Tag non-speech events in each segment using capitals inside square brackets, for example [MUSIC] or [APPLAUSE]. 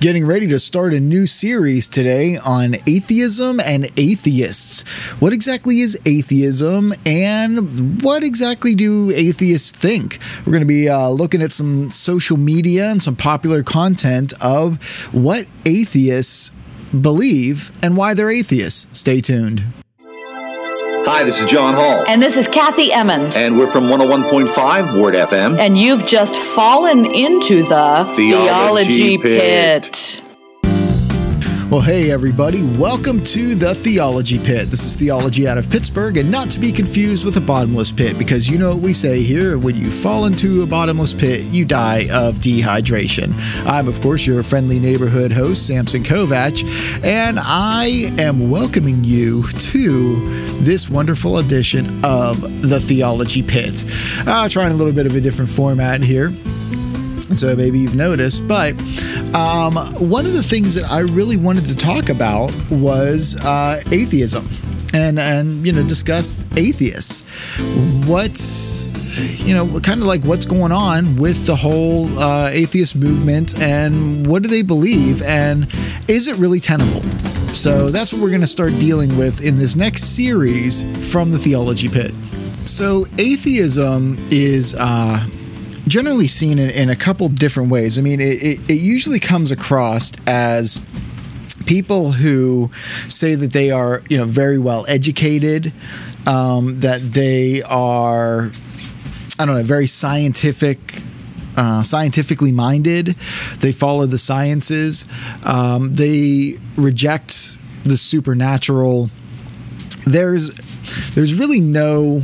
getting ready to start a new series today on atheism and atheists. What exactly is atheism and what exactly do atheists think? We're going to be uh, looking at some social media and some popular content of what atheists believe and why they're atheists. Stay tuned. Hi, this is John Hall. And this is Kathy Emmons. And we're from 101.5 Word FM. And you've just fallen into the Theology Theology, Pit. Pit. Well, hey, everybody, welcome to the Theology Pit. This is theology out of Pittsburgh, and not to be confused with a bottomless pit, because you know what we say here when you fall into a bottomless pit, you die of dehydration. I'm, of course, your friendly neighborhood host, Samson Kovach, and I am welcoming you to this wonderful edition of the Theology Pit. Uh, trying a little bit of a different format here so maybe you've noticed. But um, one of the things that I really wanted to talk about was uh, atheism, and and you know discuss atheists. What's you know kind of like what's going on with the whole uh, atheist movement, and what do they believe, and is it really tenable? So that's what we're going to start dealing with in this next series from the Theology Pit. So atheism is. Uh, generally seen in, in a couple different ways. I mean, it, it, it usually comes across as people who say that they are, you know, very well educated, um, that they are, I don't know, very scientific. Uh, scientifically minded, they follow the sciences, um, they reject the supernatural. There's there's really no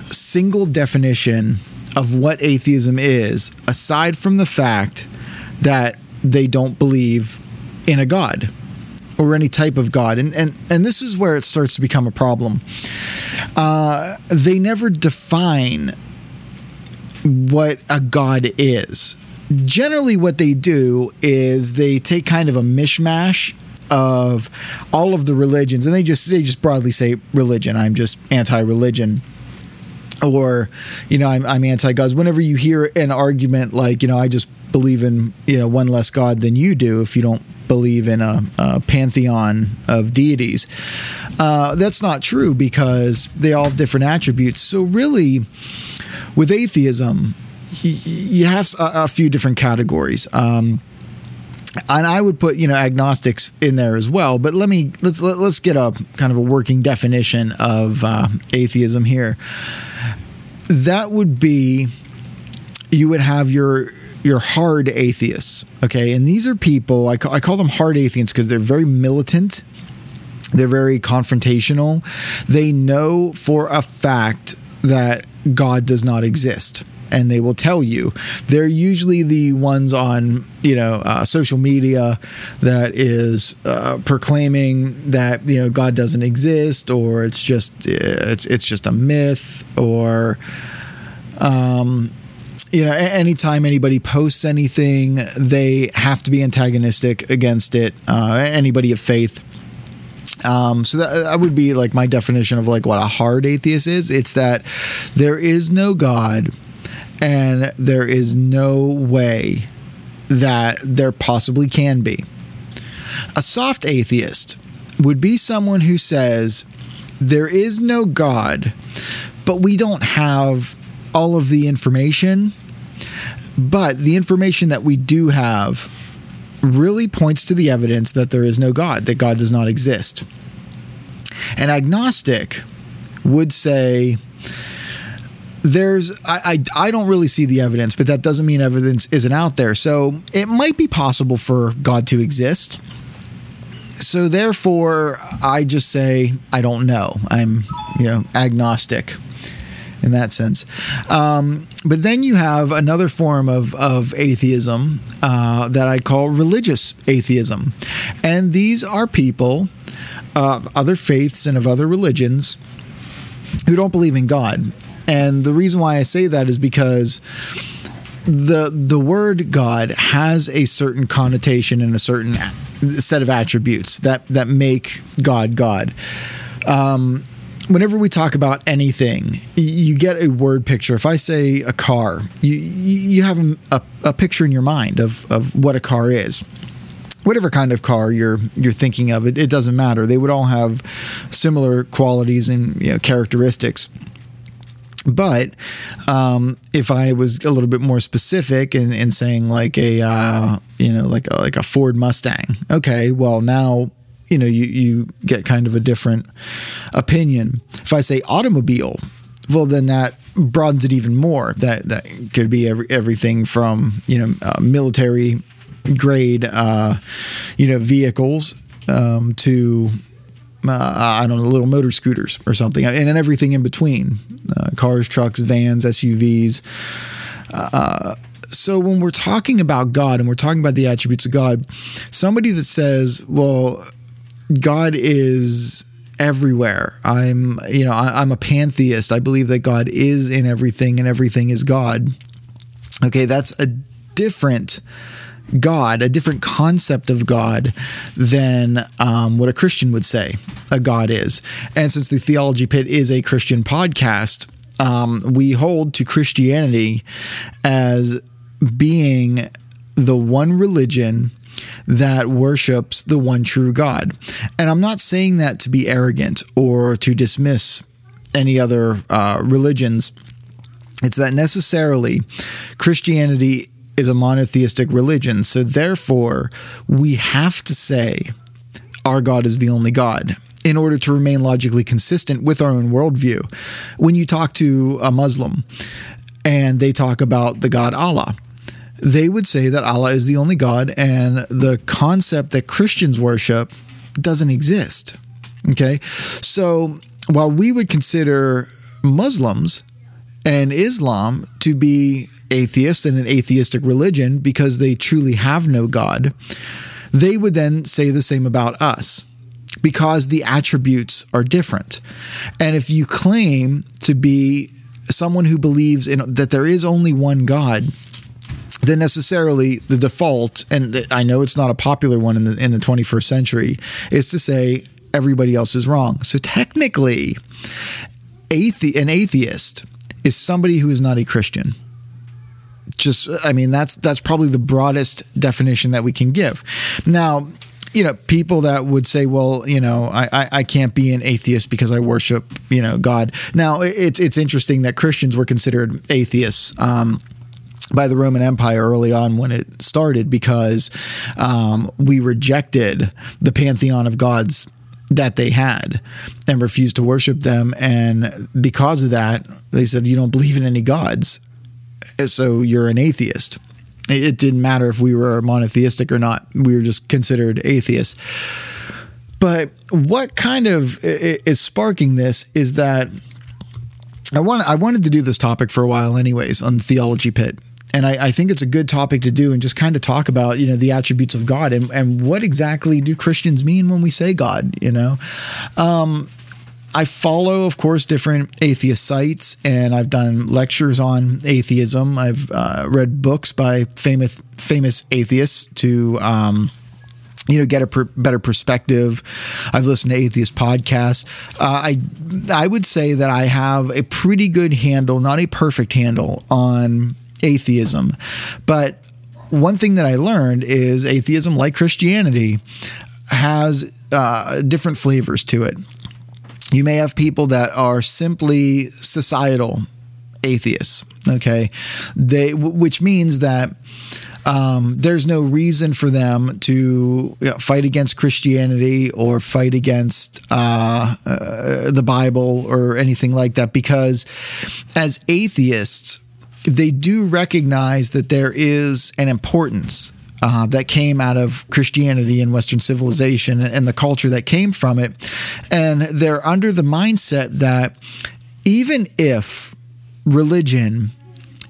single definition of what atheism is, aside from the fact that they don't believe in a God or any type of God. And, and, and this is where it starts to become a problem. Uh, they never define what a God is. Generally, what they do is they take kind of a mishmash of all of the religions and they just they just broadly say religion i'm just anti-religion or you know I'm, I'm anti-gods. Whenever you hear an argument like you know i just believe in you know one less god than you do if you don't believe in a, a pantheon of deities. Uh, that's not true because they all have different attributes. So really with atheism you, have a, a few different categories. Um, and I would put you know agnostics in there as well. But let me let's let, us let us get a kind of a working definition of uh, atheism here. That would be you would have your your hard atheists, okay, and these are people I call, I call them hard atheists because they're very militant. They're very confrontational. They know for a fact that God does not exist and they will tell you. They're usually the ones on you know uh, social media that is uh, proclaiming that you know God doesn't exist or it's just it's it's just a myth or. Um, you know, anytime anybody posts anything, they have to be antagonistic against it. Uh, anybody of faith, um, so that, that would be like my definition of like what a hard atheist is. It's that there is no God, and there is no way that there possibly can be. A soft atheist would be someone who says there is no God, but we don't have all of the information. But the information that we do have really points to the evidence that there is no God, that God does not exist. An agnostic would say, there's I, I, I don't really see the evidence, but that doesn't mean evidence isn't out there. So it might be possible for God to exist. So therefore, I just say I don't know. I'm you know agnostic in that sense. Um, but then you have another form of, of atheism uh, that I call religious atheism. And these are people of other faiths and of other religions who don't believe in God. And the reason why I say that is because the the word God has a certain connotation and a certain set of attributes that that make God God. Um, whenever we talk about anything, you get a word picture. If I say a car, you you have a, a picture in your mind of, of what a car is. Whatever kind of car you're you're thinking of, it, it doesn't matter. They would all have similar qualities and you know, characteristics. But um, if I was a little bit more specific in, in saying like a uh, you know like a, like a Ford Mustang, okay, well now you know you you get kind of a different opinion. If I say automobile, well then that broadens it even more. That that could be every, everything from you know uh, military grade uh, you know vehicles um, to uh, I don't know, little motor scooters or something, and, and everything in between uh, cars, trucks, vans, SUVs. Uh, so when we're talking about God and we're talking about the attributes of God, somebody that says, well, God is everywhere. I'm, you know, I, I'm a pantheist. I believe that God is in everything and everything is God. Okay, that's a different God, a different concept of God than um, what a Christian would say a God is. And since the Theology Pit is a Christian podcast, um, we hold to Christianity as being the one religion that worships the one true God. And I'm not saying that to be arrogant or to dismiss any other uh, religions. It's that necessarily Christianity is a monotheistic religion. So therefore, we have to say our God is the only God in order to remain logically consistent with our own worldview. When you talk to a Muslim and they talk about the God Allah, they would say that Allah is the only God and the concept that Christians worship doesn't exist. Okay. So while we would consider Muslims and Islam to be atheists and an atheistic religion because they truly have no God, they would then say the same about us because the attributes are different. And if you claim to be someone who believes in that there is only one God, then necessarily the default, and I know it's not a popular one in the in the 21st century, is to say everybody else is wrong. So technically, athe- an atheist is somebody who is not a Christian. Just, I mean, that's that's probably the broadest definition that we can give. Now, you know, people that would say, well, you know, I, I, I, can't be an atheist because I worship, you know, God. Now, it's it's interesting that Christians were considered atheists. Um, by the Roman Empire early on when it started, because um, we rejected the pantheon of gods that they had and refused to worship them. And because of that, they said, You don't believe in any gods. So you're an atheist. It didn't matter if we were monotheistic or not, we were just considered atheists. But what kind of is sparking this is that I want I wanted to do this topic for a while anyways on Theology Pit and I, I, think it's a good topic to do and just kind of talk about you know the attributes of God and, and what exactly do Christians mean when we say God you know? Um, I follow of course different atheist sites and I've done lectures on atheism. I've uh, read books by famous famous atheists to um, you know get a per- better perspective. I've listened to atheist podcasts. Uh, i i would say that i have a pretty good handle not a perfect handle on atheism. But one thing that I learned is atheism, like Christianity, has uh, different flavors to it. You may have people that are simply societal atheists, okay? They, which means that um, there's no reason for them to you know, fight against Christianity or fight against uh, uh, the Bible or anything like that because as atheists, they do recognize that there is an importance uh, that came out of Christianity and Western civilization and the culture that came from it. And they're under the mindset that even if religion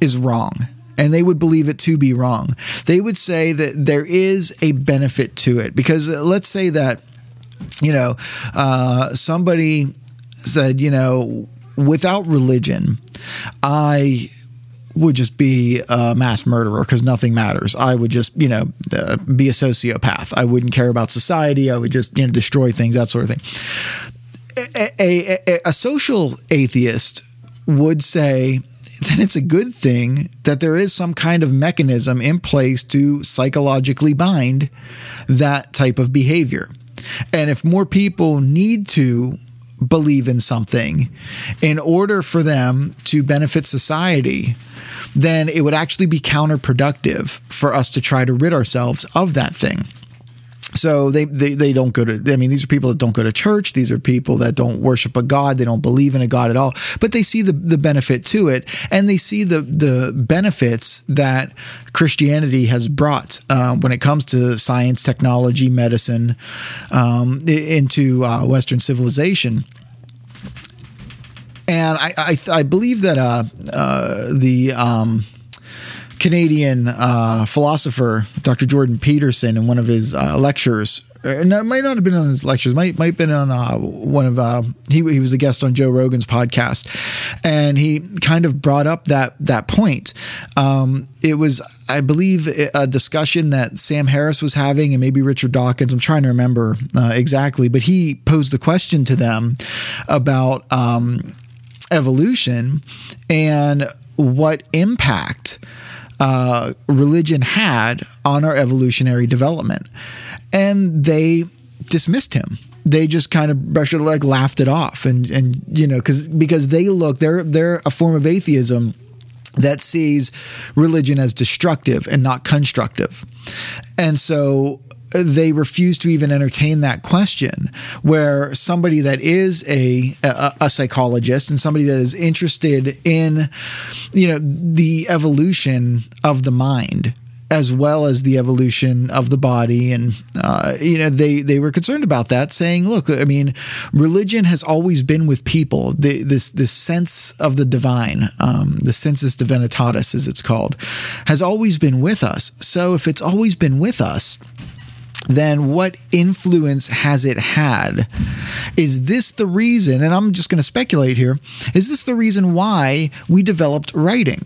is wrong, and they would believe it to be wrong, they would say that there is a benefit to it. Because uh, let's say that, you know, uh, somebody said, you know, without religion, I would just be a mass murderer because nothing matters. I would just, you know, uh, be a sociopath. I wouldn't care about society. I would just, you know, destroy things, that sort of thing. a, a, a social atheist would say then it's a good thing that there is some kind of mechanism in place to psychologically bind that type of behavior. And if more people need to believe in something in order for them to benefit society, then it would actually be counterproductive for us to try to rid ourselves of that thing. So they, they they don't go to I mean these are people that don't go to church. These are people that don't worship a god. They don't believe in a god at all. But they see the the benefit to it and they see the the benefits that Christianity has brought uh, when it comes to science technology medicine um, into uh, Western civilization. And I I, I believe that uh, uh the um, Canadian uh, philosopher Dr. Jordan Peterson in one of his uh, lectures. And uh, it might not have been on his lectures. Might might have been on uh, one of uh, he he was a guest on Joe Rogan's podcast, and he kind of brought up that that point. Um, it was I believe a discussion that Sam Harris was having, and maybe Richard Dawkins. I'm trying to remember uh, exactly, but he posed the question to them about um, evolution and what impact uh, religion had on our evolutionary development. And they dismissed him. They just kind of brushed it like laughed it off, and and you know because because they look they're they're a form of atheism that sees religion as destructive and not constructive, and so they refuse to even entertain that question where somebody that is a, a, a psychologist and somebody that is interested in you know the evolution of the mind as well as the evolution of the body. And uh, you know they they were concerned about that saying look i mean religion has always been with people. The, this this sense of the divine um, the sensus divinitatis as it's called has always been with us. So if it's always been with us then what influence has it had? Is this the reason, and I'm just going to speculate here, is this the reason why we developed writing?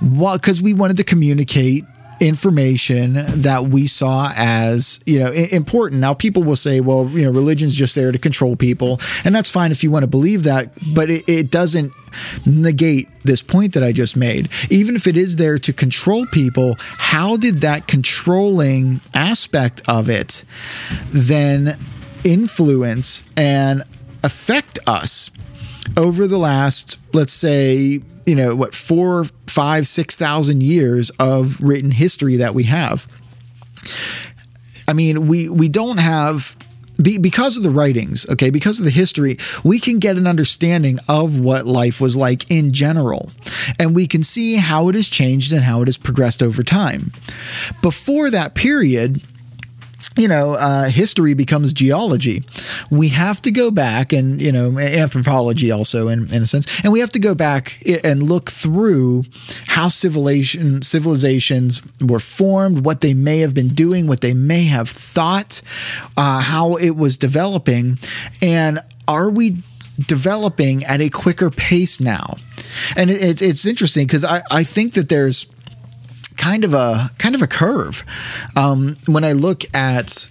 Because we wanted to communicate information that we saw as you know important. Now people will say well you know religion's just there to control people and that's fine if you want to believe that but it, it doesn't negate this point that i just made. Even if it is there to control people how did that controlling aspect of it then influence and affect us over the last let's say you know what four five six thousand years of written history that we have i mean we we don't have because of the writings, okay, because of the history, we can get an understanding of what life was like in general. And we can see how it has changed and how it has progressed over time. Before that period, you know, uh, history becomes geology. We have to go back and, you know, anthropology also in, in a sense, and we have to go back and look through how civilization civilizations were formed, what they may have been doing, what they may have thought, uh, how it was developing, and are we developing at a quicker pace now? And it, it's interesting because I, I think that there's kind of a kind of a curve. Um, when I look at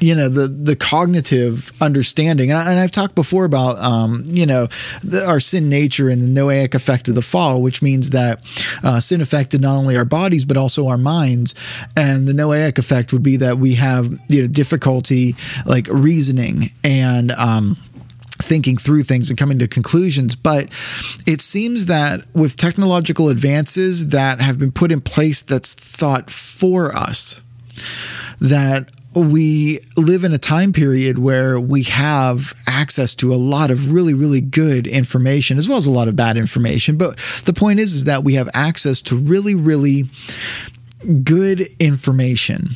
you know the the cognitive understanding and, I, have talked before about um, you know the, our sin nature and the noetic effect of the fall which means that uh, sin affected not only our bodies but also our minds. And the noetic effect would be that we have you know difficulty like reasoning and um, thinking through things and coming to conclusions. But it seems that with technological advances that have been put in place that's thought for us, that we live in a time period where we have access to a lot of really really good information as well as a lot of bad information but the point is is that we have access to really really good information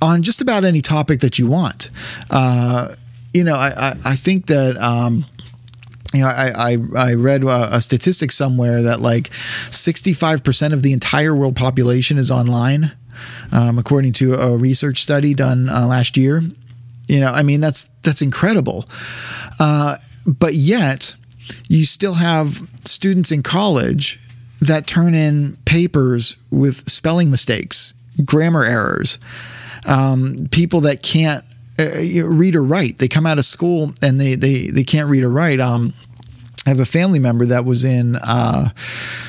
on just about any topic that you want uh, you know, I, I, I think that, um, you know, I, I, I read a, a statistic somewhere that like 65% of the entire world population is online, um, according to a research study done uh, last year. You know, I mean, that's, that's incredible. Uh, but yet, you still have students in college that turn in papers with spelling mistakes, grammar errors, um, people that can't uh, read or write. They come out of school and they they they can't read or write. Um, I have a family member that was in uh,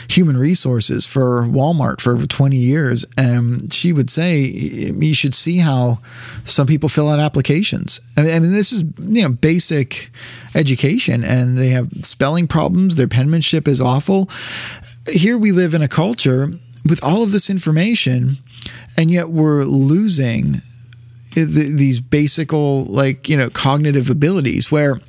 human resources for Walmart for over 20 years. And she would say, you should see how some people fill out applications. I mean, this is, you know, basic education and they have spelling problems. Their penmanship is awful. Here we live in a culture with all of this information, and yet we're losing these basic, like, you know, cognitive abilities where,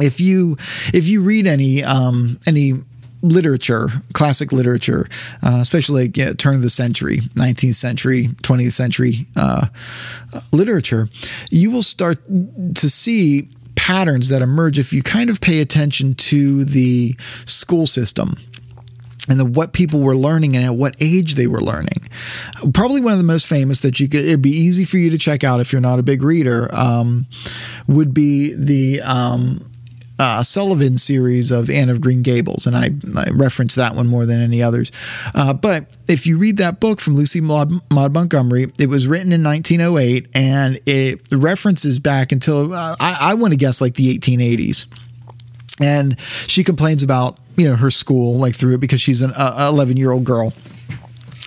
if you if you read any um, any literature, classic literature, uh, especially like, you know, turn of the century, 19th century, 20th century uh, literature, you will start to see patterns that emerge if you kind of pay attention to the school system and the, what people were learning and at what age they were learning. Probably one of the most famous that you could, it'd be easy for you to check out if you're not a big reader, um, would be the um, uh, Sullivan series of Anne of Green Gables, and I, I reference that one more than any others. Uh, but if you read that book from Lucy Maud, Maud, Montgomery, it was written in 1908, and it references back until uh, I, I want to guess like the 1880s and she complains about you know her school like through it because she's an 11 year old girl.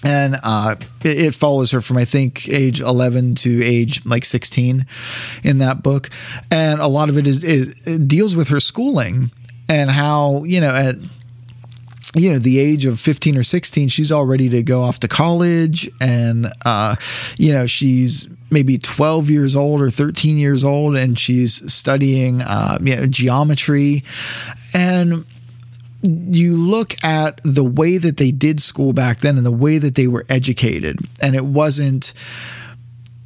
And uh, it, it, follows her from I think age 11 to age like 16 in that book, and a lot of it is, is it deals with her schooling and how you know at you know the age of 15 or 16 she's all ready to go off to college and uh, you know she's maybe 12 years old or 13 years old and she's studying uh, you know, geometry and you look at the way that they did school back then and the way that they were educated, and it wasn't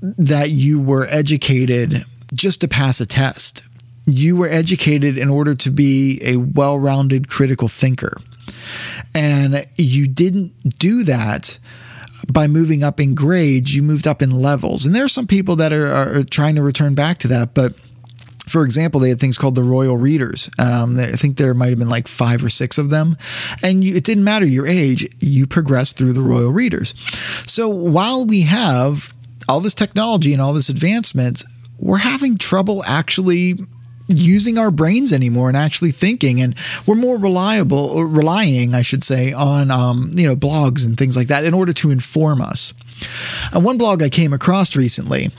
that you were educated just to pass a test. You were educated in order to be a well rounded critical thinker. And you didn't do that by moving up in grades, you moved up in levels. And there are some people that are, are trying to return back to that, but for example, they had things called the Royal Readers. Um, I think there might have been like five or six of them. And you, it didn't matter your age, you progressed through the Royal Readers. So while we have all this technology and all this advancement, we're having trouble actually using our brains anymore and actually thinking and we're more reliable or relying i should say on um, you know blogs and things like that in order to inform us and one blog i came across recently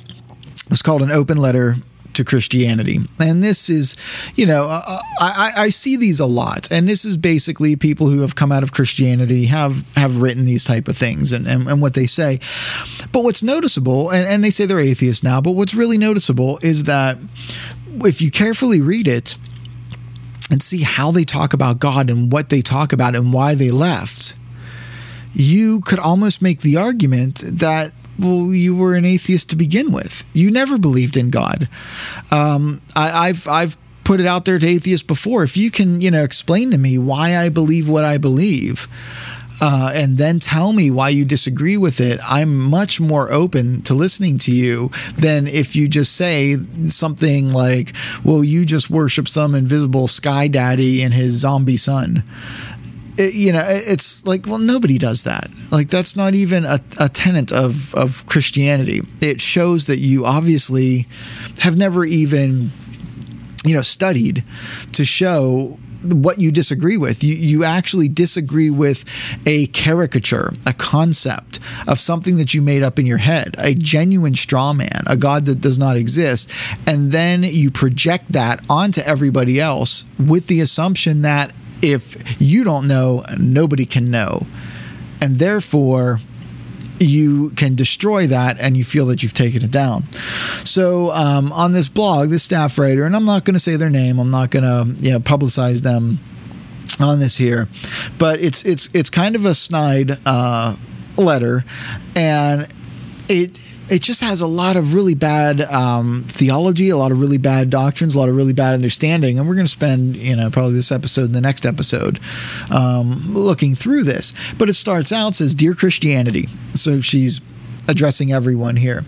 was called an open letter to Christianity. And this is, you know, uh, uh, I, I, see these a lot. And this is basically people who have come out of Christianity have, have written these type of things and, and, and what they say. But what's noticeable, and, and they say they're atheists now, but what's really noticeable is that if you carefully read it, and see how they talk about God and what they talk about and why they left, you could almost make the argument that well, you were an atheist to begin with. You never believed in God. Um, I, I've I've put it out there to atheists before. If you can, you know, explain to me why I believe what I believe. Uh, and then tell me why you disagree with it, I'm much more open to listening to you than if you just say something like, well, you just worship some invisible sky daddy and his zombie son it, you know, it's like, well, nobody does that. Like, that's not even a, a tenet of, of Christianity. It shows that you obviously have never even, you know, studied to show what you disagree with. You, you actually disagree with a caricature, a concept of something that you made up in your head, a genuine straw man, a God that does not exist. And then you project that onto everybody else with the assumption that if you don't know, nobody can know. And therefore, you can destroy that and you feel that you've taken it down. So um, on this blog, this staff writer, and I'm not going to say their name, I'm not going to you know publicize them on this here, but it's it's it's kind of a snide uh, letter, and it it just has a lot of really bad um, theology, a lot of really bad doctrines, a lot of really bad understanding. And we're going to spend, you know, probably this episode and the next episode um, looking through this. But it starts out says, "Dear Christianity." So she's addressing everyone here.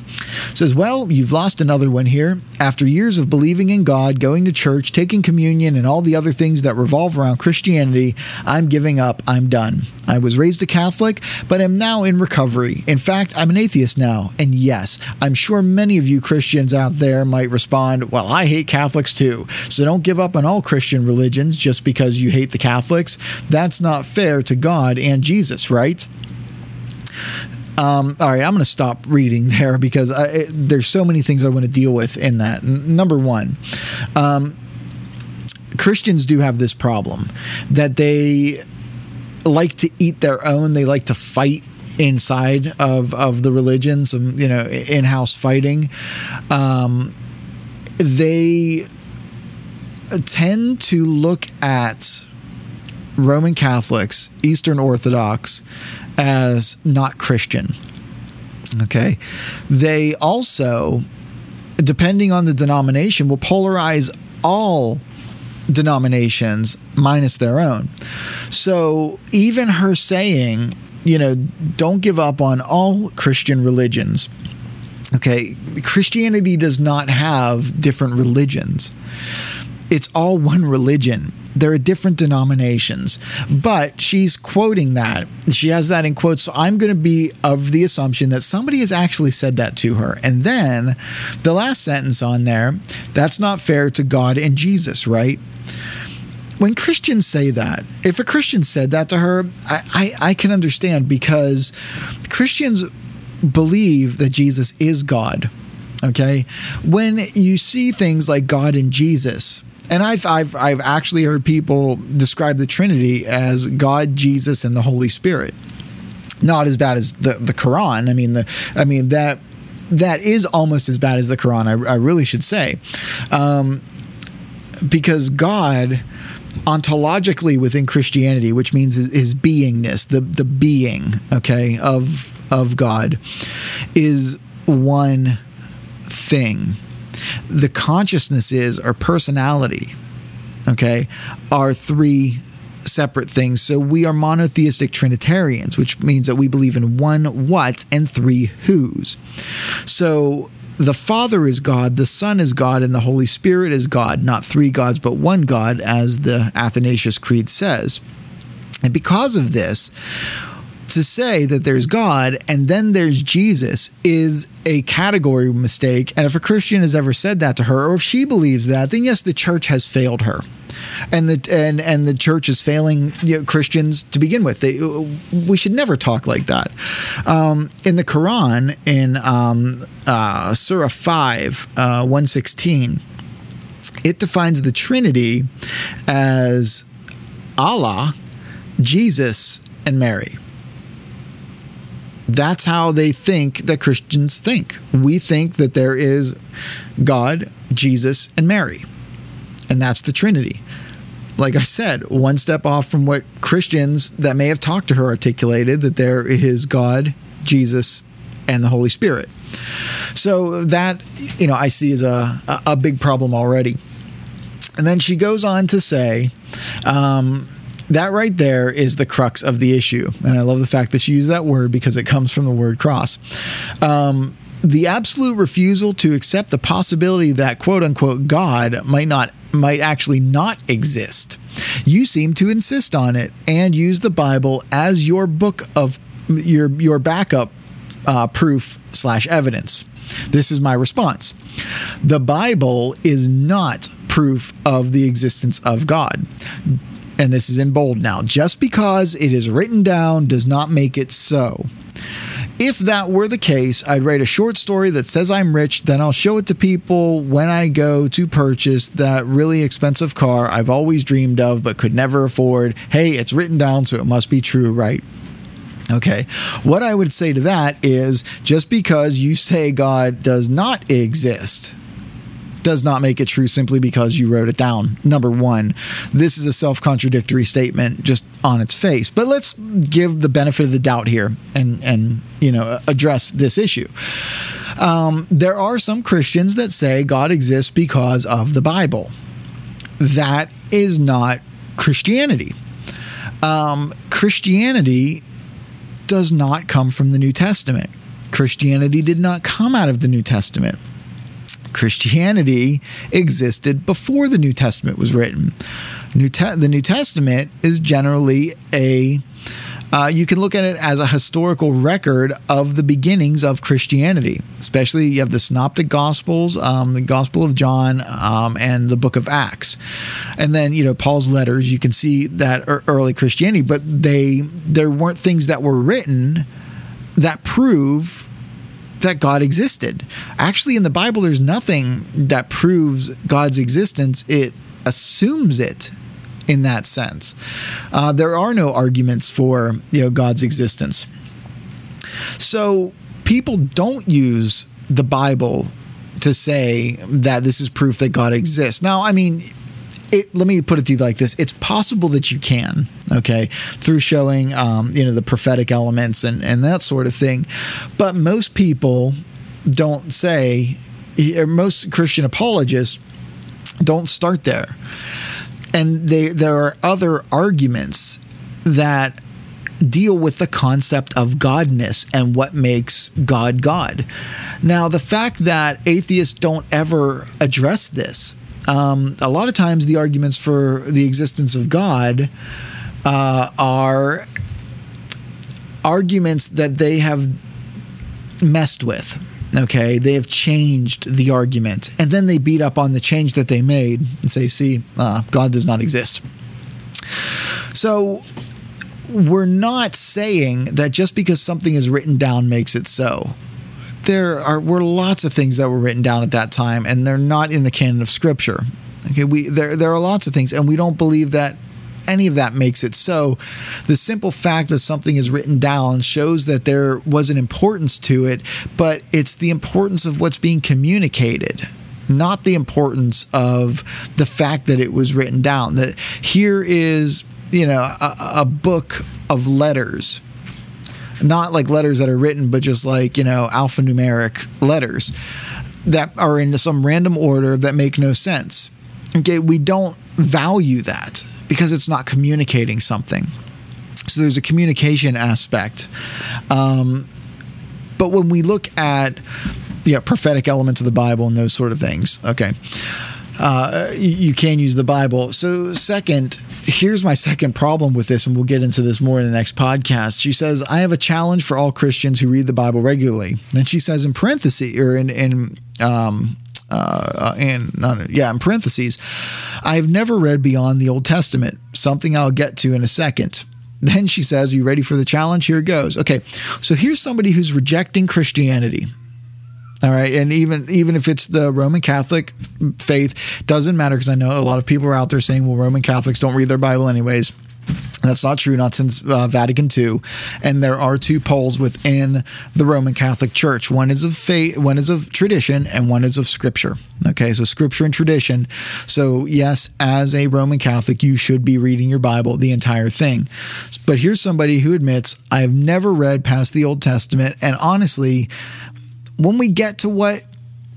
Says, Well, you've lost another one here. After years of believing in God, going to church, taking communion, and all the other things that revolve around Christianity, I'm giving up. I'm done. I was raised a Catholic, but am now in recovery. In fact, I'm an atheist now. And yes, I'm sure many of you Christians out there might respond, Well, I hate Catholics too. So don't give up on all Christian religions just because you hate the Catholics. That's not fair to God and Jesus, right? Um, all right, I'm going to stop reading [LAUGHS] there because I, it, there's so many things I want to deal with in that. N- number one, um, Christians do have this problem that they like to eat their own. They like to fight inside of of the religion, some you know in house fighting. Um, they tend to look at Roman Catholics, Eastern Orthodox, as not Christian. Okay. They also, depending on the denomination, will polarize all denominations minus their own. So even her saying, you know, don't give up on all Christian religions. Okay. Christianity does not have different religions, it's all one religion there are different denominations, but she's quoting that. She has that in quotes. So I'm going to be of the assumption that somebody has actually said that to her. And then the last sentence on there that's not fair to God and Jesus, right? When Christians say that, if a Christian said that to her, I, I, I can understand because Christians believe that Jesus is God. Okay. When you see things like God and Jesus, and I've, I've, I've actually heard people describe the Trinity as God, Jesus, and the Holy Spirit. Not as bad as the, the Quran. I mean, the, I mean that that is almost as bad as the Quran. I, I really should say, um, because God ontologically within Christianity, which means his beingness, the the being, okay, of of God, is one thing the consciousnesses or personality, okay, are three separate things. So we are monotheistic Trinitarians, which means that we believe in one what and three who's. So the Father is God, the Son is God, and the Holy Spirit is God, not three gods, but one God, as the Athanasius Creed says. And because of this, to say that there's God and then there's Jesus is a category mistake. And if a Christian has ever said that to her, or if she believes that, then yes, the church has failed her. And the and and the church is failing you know, Christians to begin with. They, we should never talk like that. Um, in the Quran, in um, uh, Surah five uh, one sixteen, it defines the Trinity as Allah, Jesus, and Mary. That's how they think that Christians think. We think that there is God, Jesus, and Mary. And that's the Trinity. Like I said, one step off from what Christians that may have talked to her articulated that there is God, Jesus, and the Holy Spirit. So that, you know, I see as a, a big problem already. And then she goes on to say, um, that right there is the crux of the issue. And I love the fact that she used that word because it comes from the word cross. Um, the absolute refusal to accept the possibility that quote unquote God might not might actually not exist. You seem to insist on it and use the Bible as your book of your your backup uh, proof slash evidence. This is my response. The Bible is not proof of the existence of God and this is in bold now, just because it is written down does not make it so. If that were the case, I'd write a short story that says I'm rich, then I'll show it to people when I go to purchase that really expensive car I've always dreamed of but could never afford. Hey, it's written down, so it must be true, right? Okay. What I would say to that is just because you say God does not exist, does not make it true simply because you wrote it down. Number one, this is a self contradictory statement just on its face. But let's give the benefit of the doubt here and, and you know, address this issue. Um, there are some Christians that say God exists because of the Bible. That is not Christianity. Um, Christianity does not come from the New Testament. Christianity did not come out of the New Testament. Christianity existed before the New Testament was written. New Te- the New Testament is generally a uh, you can look at it as a historical record of the beginnings of Christianity. Especially, you have the Synoptic Gospels, um, the Gospel of John, um, and the Book of Acts, and then you know Paul's letters. You can see that early Christianity, but they there weren't things that were written that prove that God existed. Actually, in the Bible, there's nothing that proves God's existence. It assumes it in that sense. Uh, there are no arguments for you know God's existence. So people don't use the Bible to say that this is proof that God exists. Now, I mean, it, let me put it to you like this: It's possible that you can, okay, through showing, um, you know, the prophetic elements and and that sort of thing. But most people don't say, most Christian apologists don't start there and they, there are other arguments that deal with the concept of godness and what makes God God. Now, the fact that atheists don't ever address this, um, a lot of times the arguments for the existence of God uh, are arguments that they have messed with. Okay, they have changed the argument, and then they beat up on the change that they made and say, "See, uh, God does not exist." So we're not saying that just because something is written down makes it so. There are were lots of things that were written down at that time, and they're not in the canon of Scripture. Okay, we there there are lots of things, and we don't believe that any of that makes it so. The simple fact that something is written down shows that there was an importance to it, but it's the importance of what's being communicated not the importance of the fact that it was written down. That here is, you know, a, a, book of letters, not like letters that are written, but just like, you know, alphanumeric letters that are in some random order that make no sense. Okay, we don't value that because it's not communicating something. So there's a communication aspect. Um, but when we look at yeah, prophetic elements of the Bible and those sort of things, okay, uh, you can use the Bible. So, second, here's my second problem with this, and we'll get into this more in the next podcast. She says, I have a challenge for all Christians who read the Bible regularly. And she says, in parentheses, or in, in um, uh, and not, yeah, in parentheses, I've never read beyond the Old Testament, something I'll get to in a second. Then she says, Are you ready for the challenge? Here it goes. Okay, so here's somebody who's rejecting Christianity. All right, and even even if it's the Roman Catholic faith, doesn't matter because I know a lot of people are out there saying, "Well, Roman Catholics don't read their Bible anyways." That's not true, not since uh, Vatican II. And there are two poles within the Roman Catholic Church. One is of faith, one is of tradition, and one is of scripture. Okay, so scripture and tradition. So, yes, as a Roman Catholic, you should be reading your Bible, the entire thing. But here's somebody who admits, I have never read past the Old Testament. And honestly, when we get to what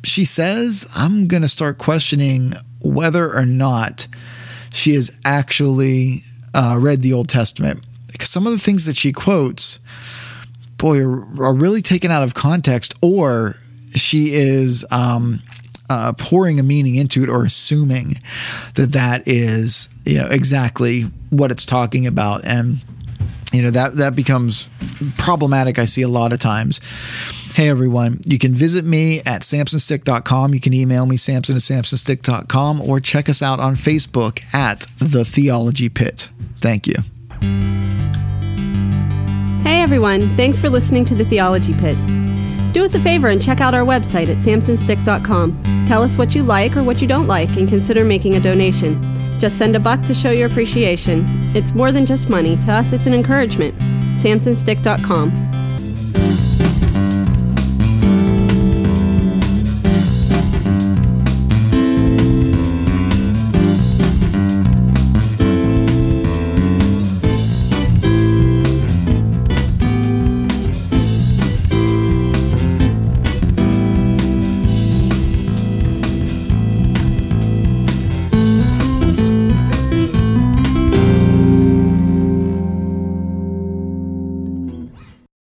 she says, I'm going to start questioning whether or not she has actually uh, read the Old Testament. Because some of the things that she quotes, boy, are, are really taken out of context, or she is um, uh, pouring a meaning into it or assuming that that is, you know, exactly what it's talking about. And, you know, that, that becomes problematic, I see a lot of times. Hey everyone, you can visit me at samsonstick.com. You can email me samson at samsonstick.com or check us out on Facebook at The Theology Pit. Thank you. Hey everyone, thanks for listening to The Theology Pit. Do us a favor and check out our website at samsonstick.com. Tell us what you like or what you don't like and consider making a donation. Just send a buck to show your appreciation. It's more than just money. To us, it's an encouragement. samsonstick.com.